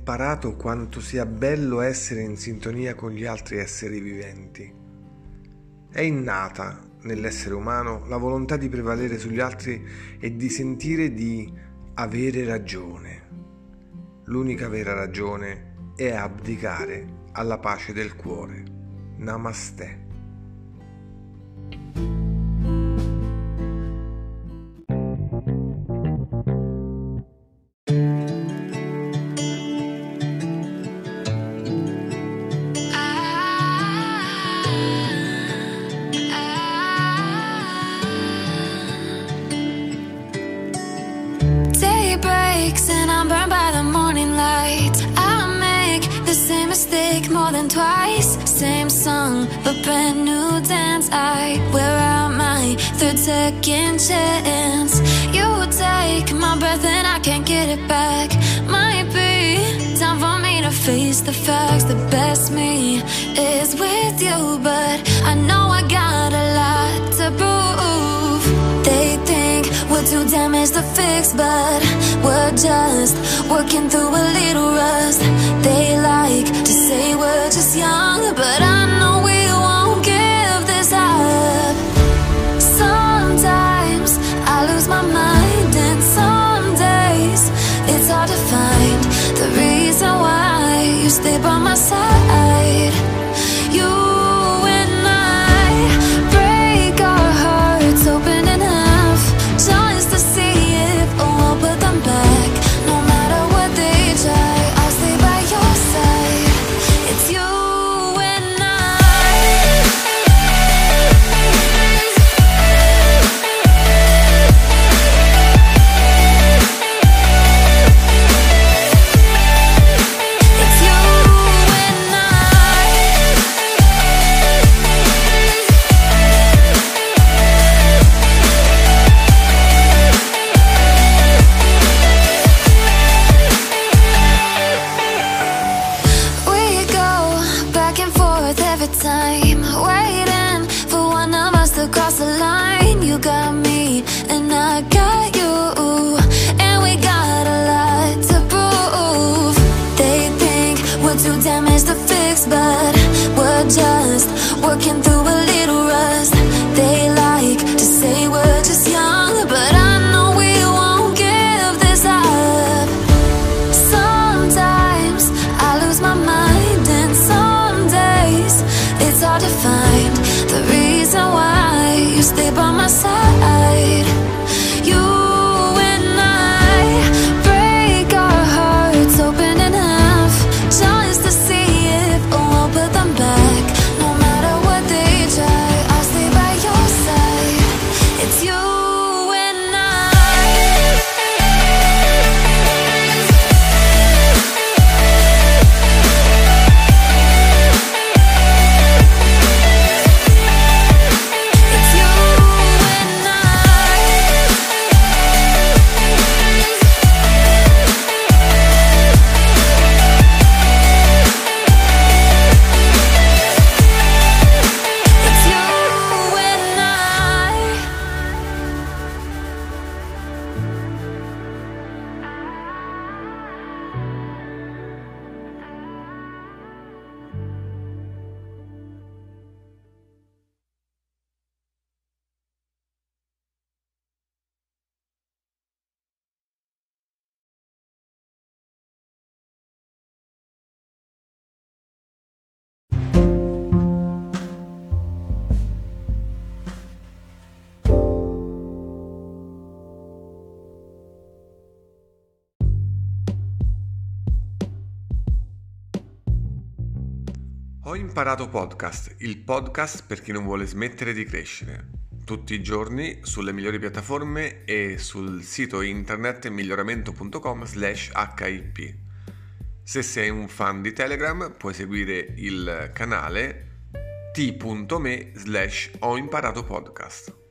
imparato quanto sia bello essere in sintonia con gli altri esseri viventi. È innata nell'essere umano la volontà di prevalere sugli altri e di sentire di avere ragione. L'unica vera ragione è abdicare alla pace del cuore. Namaste. Brand new dance. I wear out my third second chance. You take my breath and I can't get it back. Might be time for me to face the facts. The best me is with you, but I know I got a lot to prove. They think we're too damaged to fix, but we're just working through a little rust. They like to say we're just young, but I know find the reason why you stay by my side. Working through a little rust. They like to say we're just young, but I know we won't give this up. Sometimes I lose my mind, and some days it's hard to find the reason why you stay by my side. Ho imparato podcast, il podcast per chi non vuole smettere di crescere. Tutti i giorni sulle migliori piattaforme e sul sito internet miglioramento.com slash hip. Se sei un fan di Telegram puoi seguire il canale t.me slash ho imparato podcast.